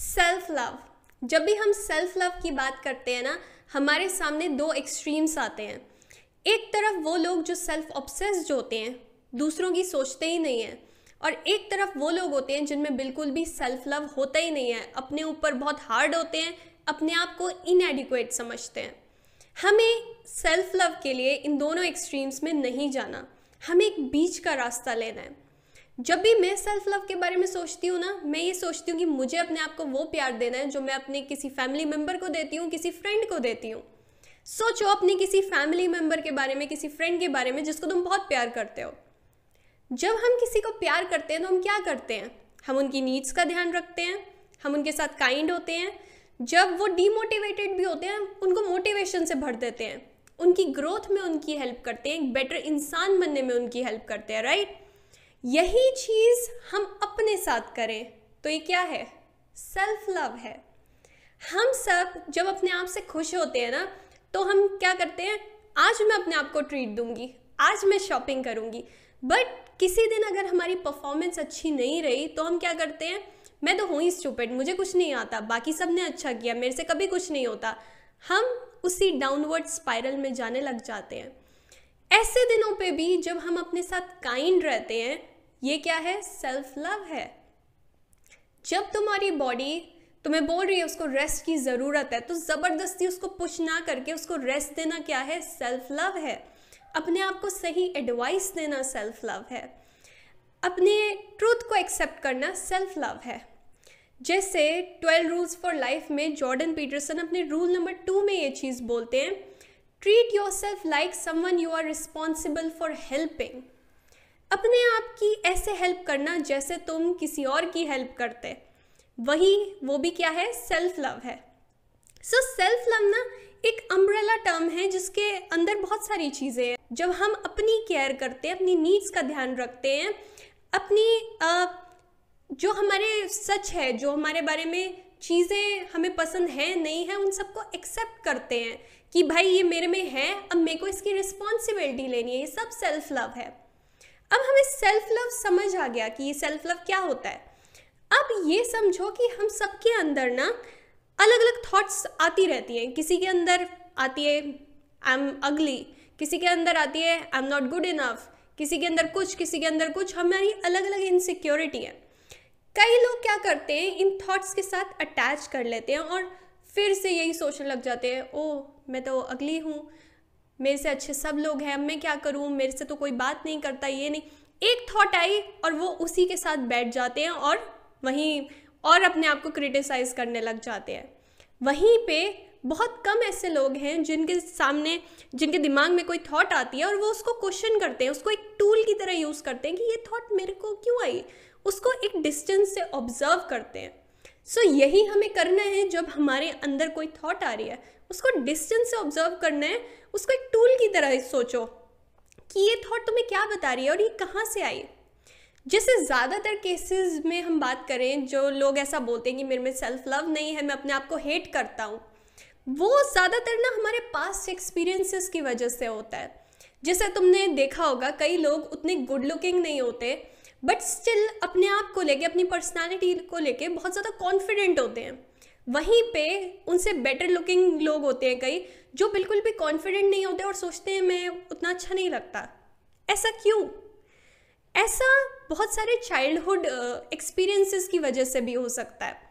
Self love जब भी हम सेल्फ लव की बात करते हैं ना, हमारे सामने दो एक्सट्रीम्स आते हैं। एक तरफ़ वो लोग जो सेल्फ ऑब्सेस्ड होते हैं, दूसरों की सोचते ही नहीं हैं। और एक तरफ़ वो लोग होते हैं जिनमें बिल्कुल भी सेल्फ लव होता ही नहीं है, अपने ऊपर बहुत हार्ड होते हैं, अपने आप को इनएडिकुएट समझते हैं। हमें सेल्फ लव के लिए इन दोनों एक्सट्रीम्स में नहीं जाना। हमें एक बीच का रास्ता लेना है। जब भी मैं सेल्फ लव के बारे में सोचती हूँ ना, मैं ये सोचती हूँ कि मुझे अपने आप को वो प्यार देना है जो मैं अपने किसी फैमिली मेंबर को देती हूँ, किसी फ्रेंड को देती हूँ। सोचो अपने किसी फैमिली मेंबर के बारे में, किसी फ्रेंड के बारे में जिसको तुम बहुत प्यार करते हो। जब हम किसी को प्यार करते हैं तो हम क्या करते हैं? हम उनकी नीड्स का ध्यान रखते हैं, हम उनके साथ काइंड होते हैं। जब वो डीमोटिवेटेड भी होते हैं उनको मोटिवेशन से भर देते हैं। उनकी ग्रोथ में उनकी हेल्प करते हैं, एक बेटर इंसान बनने में उनकी हेल्प करते हैं राइट यही चीज़ हम अपने साथ करें। तो ये क्या है? सेल्फ लव है। हम सब जब अपने आप से खुश होते हैं ना तो हम क्या करते हैं? आज मैं अपने आप को ट्रीट दूँगी, आज मैं शॉपिंग करूँगी। बट किसी दिन अगर हमारी परफॉर्मेंस अच्छी नहीं रही तो हम क्या करते हैं? मैं तो हूँ ही स्टूपेड मुझे कुछ नहीं आता, बाकी सबने अच्छा किया, मेरे से कभी कुछ नहीं होता। हम उसी डाउनवर्ड स्पाइरल में जाने लग जाते हैं। ऐसे दिनों पे भी जब हम अपने साथ काइंड रहते हैं ये क्या है? सेल्फ लव है। जब तुम्हारी बॉडी तुम्हें बोल रही है उसको रेस्ट की ज़रूरत है तो ज़बरदस्ती उसको पुश ना करके उसको रेस्ट देना क्या है? सेल्फ लव है। अपने आप को सही एडवाइस देना सेल्फ लव है। अपने ट्रूथ को एक्सेप्ट करना सेल्फ लव है। जैसे ट्वेल्व रूल्स फॉर लाइफ में जॉर्डन पीटरसन अपने रूल नंबर टू में ये चीज़ बोलते हैं treat yourself like someone you are responsible for helping अपने आप की ऐसे हेल्प करना जैसे तुम किसी और की हेल्प करते। वही वो भी क्या है? सेल्फ लव है। सो सेल्फ लव ना एक अम्ब्रेला टर्म है जिसके अंदर बहुत सारी चीज़ें हैं। जब हम अपनी केयर करते हैं अपनी नीड्स का ध्यान रखते हैं अपनी आ, जो हमारे सच है जो हमारे बारे में चीज़ें हमें पसंद है नहीं है उन सबको एक्सेप्ट करते हैं कि भाई ये मेरे में है अब मेरे को इसकी रिस्पॉन्सिबिलिटी लेनी है। ये सब सेल्फ लव है। अब हमें सेल्फ लव समझ आ गया कि ये सेल्फ लव क्या होता है। अब ये समझो कि हम सबके अंदर ना अलग अलग थॉट्स आती रहती हैं। किसी के अंदर आती है आई एम अगली किसी के अंदर आती है I am not good enough किसी के अंदर कुछ, किसी के अंदर कुछ। हमारी अलग अलग इनसिक्योरिटी है। कई लोग क्या करते हैं, इन थॉट्स के साथ अटैच कर लेते हैं और फिर से यही सोचने लग जाते हैं ओ मैं तो अगली हूँ। मेरे से अच्छे सब लोग हैं मैं क्या करूँ? मेरे से तो कोई बात नहीं करता, ये नहीं। एक थॉट आई और वो उसी के साथ बैठ जाते हैं और वहीं और अपने आप को क्रिटिसाइज़ करने लग जाते हैं। वहीं पे बहुत कम ऐसे लोग हैं जिनके सामने, जिनके दिमाग में कोई थॉट आती है और वो उसको क्वेश्चन करते हैं, उसको एक टूल की तरह यूज़ करते हैं कि ये थॉट मेरे को क्यों आई? उसको एक डिस्टेंस से ऑब्ज़र्व करते हैं। सो so, यही हमें करना है जब हमारे अंदर कोई थॉट आ रही है। उसको डिस्टेंस से ऑब्ज़र्व करना है। उसको एक टूल की तरह सोचो कि ये थॉट तुम्हें क्या बता रही है और ये कहाँ से आई? जैसे ज़्यादातर केसेस में हम बात करें जो लोग ऐसा बोलते हैं कि मेरे में सेल्फ लव नहीं है मैं अपने आप को हेट करता हूँ। वो ज़्यादातर ना हमारे पास एक्सपीरियंसेस की वजह से होता है। जैसे तुमने देखा होगा कई लोग उतने गुड लुकिंग नहीं होते बट स्टिल अपने को लेके, अपनी पर्सनालिटी को लेके बहुत ज़्यादा कॉन्फिडेंट होते हैं। वहीं पे उनसे बेटर लुकिंग लोग होते हैं कई, जो बिल्कुल भी कॉन्फिडेंट नहीं होते और सोचते हैं, मैं उतना अच्छा नहीं लगता। ऐसा क्यों? ऐसा बहुत सारे चाइल्डहुड एक्सपीरियंसेस की वजह से भी हो सकता है।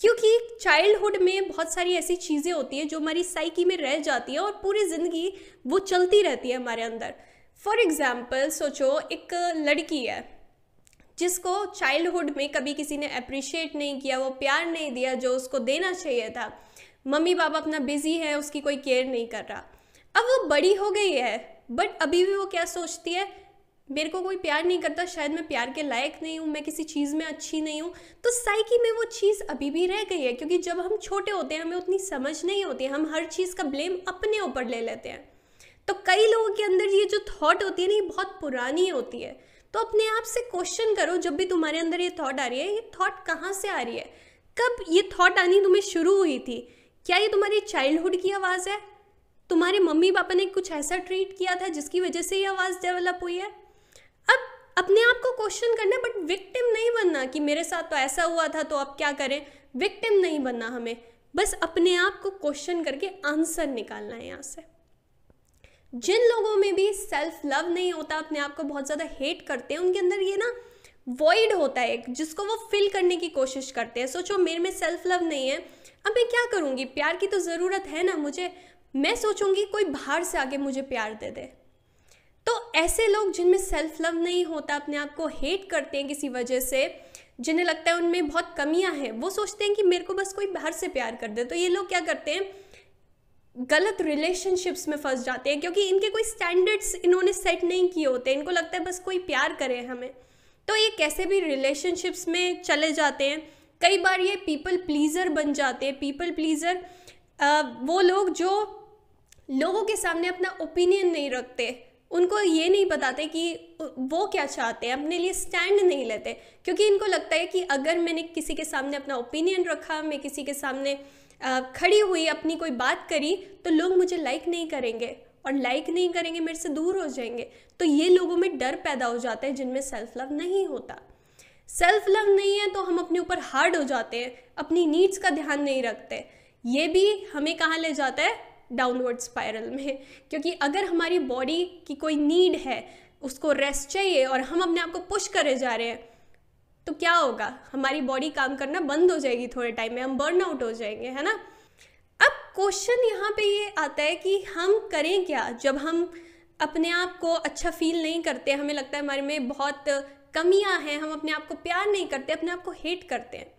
क्योंकि चाइल्डहुड में बहुत सारी ऐसी चीज़ें होती हैं, जो हमारी साइकी में रह जाती हैं और पूरी ज़िंदगी वो चलती रहती है हमारे अंदर। फॉर एग्ज़ाम्पल सोचो, एक लड़की है। जिसको चाइल्डहुड में कभी किसी ने अप्रिशिएट नहीं किया, वो प्यार नहीं दिया जो उसको देना चाहिए था। मम्मी पापा अपना बिज़ी है, उसकी कोई केयर नहीं कर रहा। अब वो बड़ी हो गई है बट अभी भी वो क्या सोचती है? मेरे को कोई प्यार नहीं करता, शायद मैं प्यार के लायक नहीं हूँ, मैं किसी चीज़ में अच्छी नहीं हूँ। तो साइकी में वो चीज़ अभी भी रह गई है, क्योंकि जब हम छोटे होते हैं, हमें उतनी समझ नहीं होती, हम हर चीज़ का ब्लेम अपने ऊपर ले लेते हैं। तो कई लोगों के अंदर ये जो थॉट होती है ना, ये बहुत पुरानी होती है। तो अपने आप से क्वेश्चन करो, जब भी तुम्हारे अंदर ये थॉट आ रही है, ये थॉट कहाँ से आ रही है? कब ये थॉट आनी तुम्हें शुरू हुई थी? क्या ये तुम्हारी चाइल्डहुड की आवाज़ है? तुम्हारे मम्मी पापा ने कुछ ऐसा ट्रीट किया था जिसकी वजह से ये आवाज़ डेवलप हुई है? अब अपने आप को क्वेश्चन करना बट विक्टिम नहीं बनना कि मेरे साथ तो ऐसा हुआ था तो अब क्या करें? विक्टिम नहीं बनना हमें। बस अपने आप को क्वेश्चन करके आंसर निकालना है यहाँ से। जिन लोगों में भी सेल्फ लव नहीं होता, अपने आप को बहुत ज़्यादा हेट करते हैं, उनके अंदर ये ना वॉइड होता है जिसको वो फिल करने की कोशिश करते हैं। सोचो, मेरे में सेल्फ लव नहीं है, अब मैं क्या करूँगी? प्यार की तो ज़रूरत है ना, मुझे, मैं सोचूँगी कोई बाहर से आके मुझे प्यार दे दे। तो ऐसे लोग जिनमें सेल्फ लव नहीं होता, अपने आप को हेट करते हैं किसी वजह से, जिन्हें लगता है उनमें बहुत कमियाँ हैं, वो सोचते हैं कि मेरे को बस कोई बाहर से प्यार कर दे। तो ये लोग क्या करते हैं? गलत रिलेशनशिप्स में फंस जाते हैं, क्योंकि इनके कोई स्टैंडर्ड्स इन्होंने सेट नहीं किए होते, इनको लगता है बस कोई प्यार करे हमें। तो ये कैसे भी रिलेशनशिप्स में चले जाते हैं, कई बार ये पीपल प्लीज़र बन जाते हैं। पीपल प्लीज़र वो लोग जो लोगों के सामने अपना ओपिनियन नहीं रखते, उनको ये नहीं बताते कि वो क्या चाहते हैं, अपने लिए स्टैंड नहीं लेते। क्योंकि इनको लगता है कि अगर मैंने किसी के सामने अपना ओपिनियन रखा, मैं किसी के सामने खड़ी हुई, अपनी कोई बात करी तो लोग मुझे लाइक नहीं करेंगे। और लाइक नहीं करेंगे, मेरे से दूर हो जाएँगे। तो ये लोगों में डर पैदा हो जाता है, जिनमें सेल्फ लव नहीं होता। सेल्फ लव नहीं है तो हम अपने ऊपर हार्ड हो जाते हैं, अपनी नीड्स का ध्यान नहीं रखते। ये भी हमें कहाँ ले जाता है? डाउनवर्ड स्पायरल में। क्योंकि अगर हमारी बॉडी की कोई नीड है, उसको रेस्ट चाहिए, और हम अपने आप को पुश करे जा रहे हैं तो क्या होगा? हमारी बॉडी काम करना बंद हो जाएगी थोड़े टाइम में, हम बर्न आउट हो जाएँगे, है ना? अब क्वेश्चन यहाँ पे ये आता है कि हम करें क्या? जब हम अपने आप को अच्छा फील नहीं करते, हमें लगता है हमारे में बहुत कमियाँ हैं, हम अपने आप को प्यार नहीं करते, अपने आप को हेट करते हैं।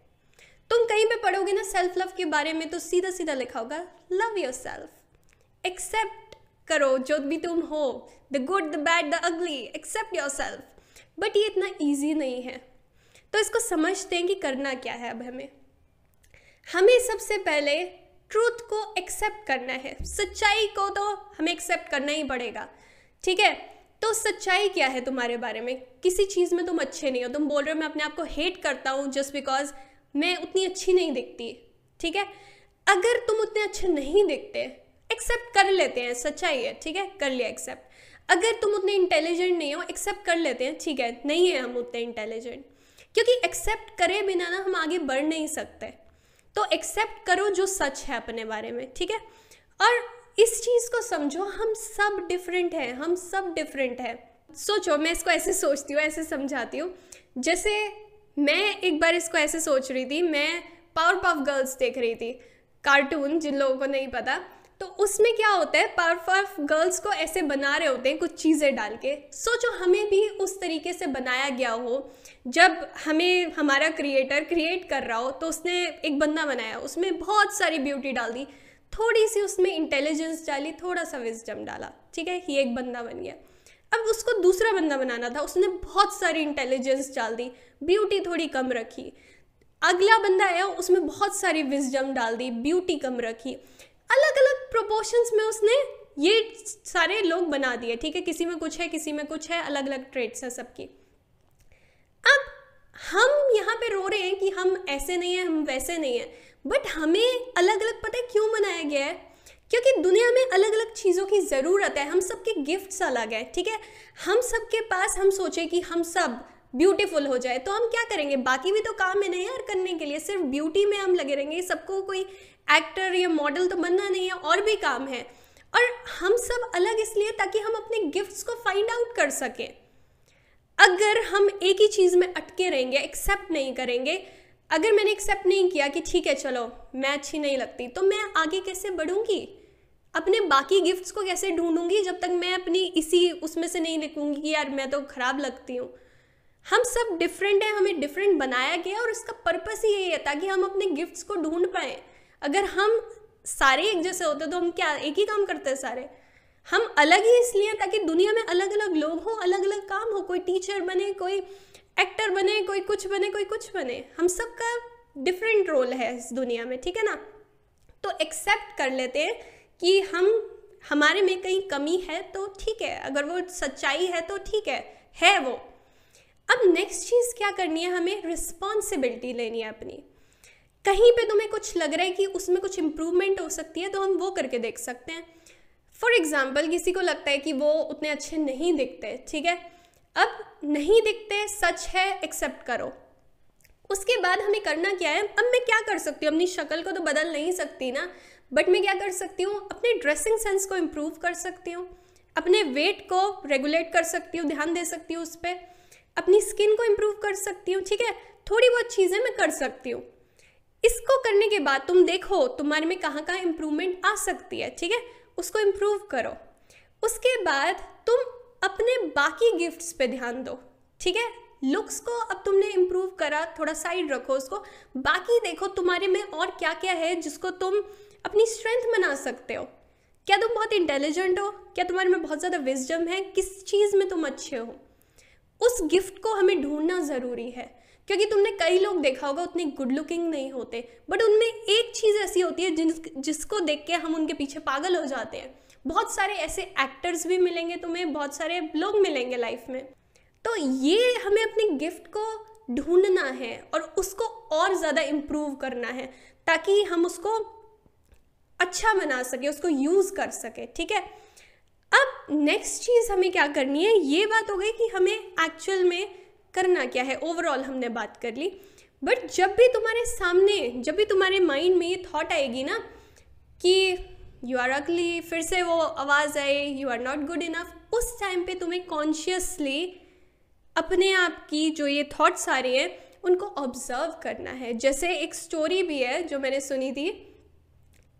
तुम कहीं पे पढ़ोगे ना सेल्फ लव के बारे में तो सीधा सीधा लिखा होगा लव योर सेल्फ एक्सेप्ट करो, जो भी तुम हो the good the bad the ugly accept yourself but ये इतना ईजी नहीं है। तो इसको समझते हैं कि करना क्या है अब हमें। हमें सबसे पहले ट्रूथ को एक्सेप्ट करना है। सच्चाई को तो हमें एक्सेप्ट करना ही पड़ेगा। ठीक है? तो सच्चाई क्या है तुम्हारे बारे में? किसी चीज़ में तुम अच्छे नहीं हो। तुम बोल रहे हो, मैं अपने आप को हेट करता हूँ जस्ट बिकॉज़ मैं उतनी अच्छी नहीं दिखती। ठीक है? अगर तुम उतने अच्छे नहीं दिखते एक्सेप्ट कर लेते हैं। सच्चाई है, ठीक है? कर लिया एक्सेप्ट अगर तुम उतने इंटेलिजेंट नहीं हो एक्सेप्ट कर लेते हैं। ठीक है? नहीं है हम उतने इंटेलिजेंट क्योंकि एक्सेप्ट करे बिना ना हम आगे बढ़ नहीं सकते। तो एक्सेप्ट करो जो सच है अपने बारे में, ठीक है? और इस चीज़ को समझो, हम सब डिफरेंट हैं, हम सब डिफरेंट हैं। सोचो, मैं इसको ऐसे सोचती हूँ, ऐसे समझाती हूँ। जैसे मैं एक बार इसको ऐसे सोच रही थी, मैं पावर पफ गर्ल्स देख रही थी। कार्टून जिन लोगों को नहीं पता। तो उसमें क्या होता है पावर पफ गर्ल्स को ऐसे बना रहे होते हैं कुछ चीज़ें डाल के। सोचो हमें भी उस तरीके से बनाया गया हो, जब हमें हमारा क्रिएटर क्रिएट कर रहा हो तो उसने एक बंदा बनाया, उसमें बहुत सारी ब्यूटी डाल दी। थोड़ी सी उसमें इंटेलिजेंस डाली, थोड़ा सा विजडम डाला, ठीक है? ये एक बंदा बन गया। अब उसको दूसरा बंदा बनाना था, उसने बहुत सारी इंटेलिजेंस डाल दी ब्यूटी थोड़ी कम रखी। अगला बंदा आया, उसमें बहुत सारी विजडम डाल दी ब्यूटी कम रखी। अलग अलग प्रोपोर्शंस में उसने ये सारे लोग बना दिए, ठीक है? किसी में कुछ है, किसी में कुछ है अलग अलग ट्रेड्स हैं सबकी। अब हम यहाँ पे रो रहे हैं कि हम ऐसे नहीं हैं, हम वैसे नहीं हैं बट हमें अलग अलग पता है क्यों बनाया गया है? क्योंकि दुनिया में अलग अलग चीज़ों की ज़रूरत है, हम सबके गिफ्ट्स अलग है, ठीक है? हम सबके पास हम सोचे कि हम सब ब्यूटीफुल हो जाए तो हम क्या करेंगे? बाकी भी तो काम है ना यार करने के लिए, सिर्फ़ ब्यूटी में हम लगे रहेंगे। सबको कोई एक्टर या मॉडल तो बनना नहीं है, और भी काम है। और हम सब अलग इसलिए ताकि हम अपने गिफ्ट्स को फाइंड आउट कर सकें। अगर हम एक ही चीज़ में अटके रहेंगे एक्सेप्ट नहीं करेंगे, अगर मैंने एक्सेप्ट नहीं किया कि ठीक है, चलो, मैं अच्छी नहीं लगती तो मैं आगे कैसे बढ़ूँगी? अपने बाकी गिफ्ट्स को कैसे ढूंढूँगी जब तक मैं अपनी इसी उसमें से नहीं लिखूँगी कि यार मैं तो ख़राब लगती हूँ। हम सब डिफरेंट हैं, हमें डिफरेंट बनाया गया और इसका पर्पस ही यही है ताकि हम अपने गिफ्ट्स को ढूंढ पाएँ। अगर हम सारे एक जैसे होते तो हम क्या, एक ही काम करते हैं सारे? हम अलग ही इसलिए ताकि दुनिया में अलग अलग लोग हों अलग अलग काम हो, कोई टीचर बने, कोई एक्टर बने, कोई कुछ बने, कोई कुछ बने। हम सबका डिफरेंट रोल है इस दुनिया में, ठीक है ना? तो एक्सेप्ट कर लेते हैं कि हम, हमारे में कहीं कमी है तो ठीक है। अगर वो सच्चाई है तो ठीक है है वो। अब नेक्स्ट चीज़ क्या करनी है? हमें रिस्पॉन्सिबिलिटी लेनी है अपनी। कहीं पे तुम्हें कुछ लग रहा है कि उसमें कुछ इम्प्रूवमेंट हो सकती है तो हम वो करके देख सकते हैं। फॉर एग्ज़ाम्पल किसी को लगता है कि वो उतने अच्छे नहीं दिखते, ठीक है? अब नहीं दिखते, सच है एक्सेप्ट करो। उसके बाद हमें करना क्या है? अब मैं क्या कर सकती हूँ? अपनी शक्ल को तो बदल नहीं सकती ना बट मैं क्या कर सकती हूँ? अपने ड्रेसिंग सेंस को इम्प्रूव कर सकती हूँ। अपने वेट को रेगुलेट कर सकती हूँ, ध्यान दे सकती हूँ उस पर अपनी स्किन को इम्प्रूव कर सकती हूँ, ठीक है? थोड़ी बहुत चीज़ें मैं कर सकती हूँ। इसको करने के बाद तुम देखो, तुम्हारे में कहाँ कहाँ इम्प्रूवमेंट आ सकती है, ठीक है? उसको इम्प्रूव करो। उसके बाद तुम अपने बाकी गिफ्ट्स पे ध्यान दो, ठीक है? लुक्स को अब तुमने इम्प्रूव करा, थोड़ा साइड रखो उसको। बाकी देखो तुम्हारे में और क्या क्या है जिसको तुम अपनी स्ट्रेंथ बना सकते हो। क्या तुम बहुत इंटेलिजेंट हो? क्या तुम्हारे में बहुत ज़्यादा विजडम है? किस चीज़ में तुम अच्छे हो? उस गिफ्ट को हमें ढूंढना ज़रूरी है। क्योंकि तुमने कई लोग देखा होगा, उतने गुड लुकिंग नहीं होते। बट उनमें एक चीज़ ऐसी होती है जिस जिसको देख के हम उनके पीछे पागल हो जाते हैं। बहुत सारे ऐसे एक्टर्स भी मिलेंगे तुम्हें, बहुत सारे लोग मिलेंगे लाइफ में। तो ये हमें अपने गिफ्ट को ढूंढना है और उसको और ज़्यादा इम्प्रूव करना है, ताकि हम उसको अच्छा बना सके, उसको यूज़ कर सके, ठीक है? अब नेक्स्ट चीज़ हमें क्या करनी है? ये बात हो गई कि हमें एक्चुअल में करना क्या है? ओवरऑल हमने बात कर ली। बट जब भी तुम्हारे सामने, जब भी तुम्हारे माइंड में ये थॉट आएगी ना कि यू आर अगली फिर से वो आवाज़ आए you are not good enough उस टाइम पे तुम्हें कॉन्शियसली अपने आप की जो ये थॉट्स आ रही हैं, उनको ऑब्ज़र्व करना है। जैसे एक स्टोरी भी है जो मैंने सुनी थी।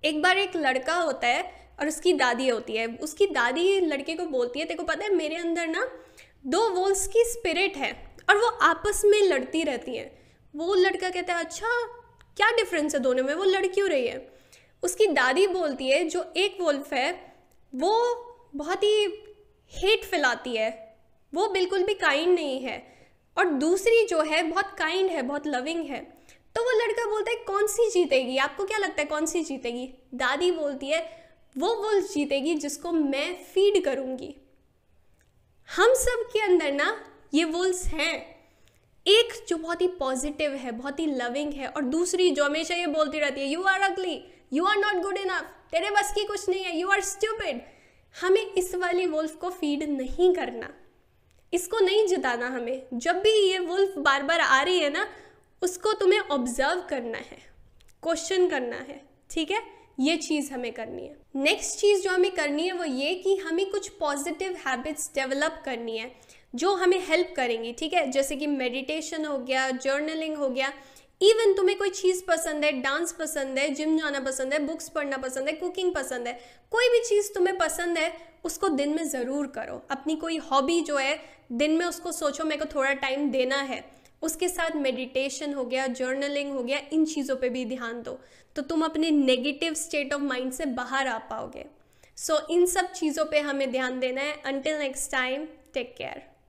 एक बार एक लड़का होता है और उसकी दादी होती है। उसकी दादी लड़के को बोलती है तेको पता है, मेरे अंदर ना दो वोल्स की स्पिरिट है और वो आपस में लड़ती रहती हैं। वो लड़का कहता है अच्छा क्या डिफरेंस है दोनों में? वो लड़ क्यों रही है? उसकी दादी बोलती है, जो एक वोल्फ है, वो बहुत ही हेट फैलाती है। वो बिल्कुल भी काइंड नहीं है। और दूसरी जो है, बहुत काइंड है, बहुत लविंग है। तो वो लड़का बोलता है, कौन सी जीतेगी? आपको क्या लगता है कौन सी जीतेगी? दादी बोलती है वो वुल्फ जीतेगी जिसको मैं फ़ीड करूँगी। हम सब के अंदर ना ये वुल्स हैं। एक जो बहुत ही पॉजिटिव है, बहुत ही लविंग है और दूसरी जो हमेशा ये बोलती रहती है you are ugly you are not good enough तेरे बस की कुछ नहीं है यू आर स्ट्यूपिड हमें इस वाली वुल्फ को फ़ीड नहीं करना। इसको नहीं जिताना हमें। जब भी ये वुल्फ बार बार आ रही है ना, उसको तुम्हें ऑब्ज़र्व करना है क्वेश्चन करना है, ठीक है? ये चीज़ हमें करनी है। नेक्स्ट चीज़ जो हमें करनी है वो ये कि हमें कुछ पॉजिटिव हैबिट्स डेवलप करनी है, जो हमें हेल्प करेंगी, ठीक है? जैसे कि मेडिटेशन हो गया जर्नलिंग हो गया इवन तुम्हें कोई चीज़ पसंद है डांस पसंद है जिम जाना पसंद है बुक्स पढ़ना पसंद है कुकिंग पसंद है, कोई भी चीज़ तुम्हें पसंद है, उसको दिन में ज़रूर करो। अपनी कोई हॉबी जो है, दिन में उसको सोचो, मेरे को थोड़ा टाइम देना है। उसके साथ मेडिटेशन हो गया जर्नलिंग हो गया इन चीज़ों पे भी ध्यान दो। तो तुम अपने नेगेटिव स्टेट ऑफ़ माइंड से बाहर आ पाओगे। सो so, इन सब चीज़ों पे हमें ध्यान देना है। Until next time take care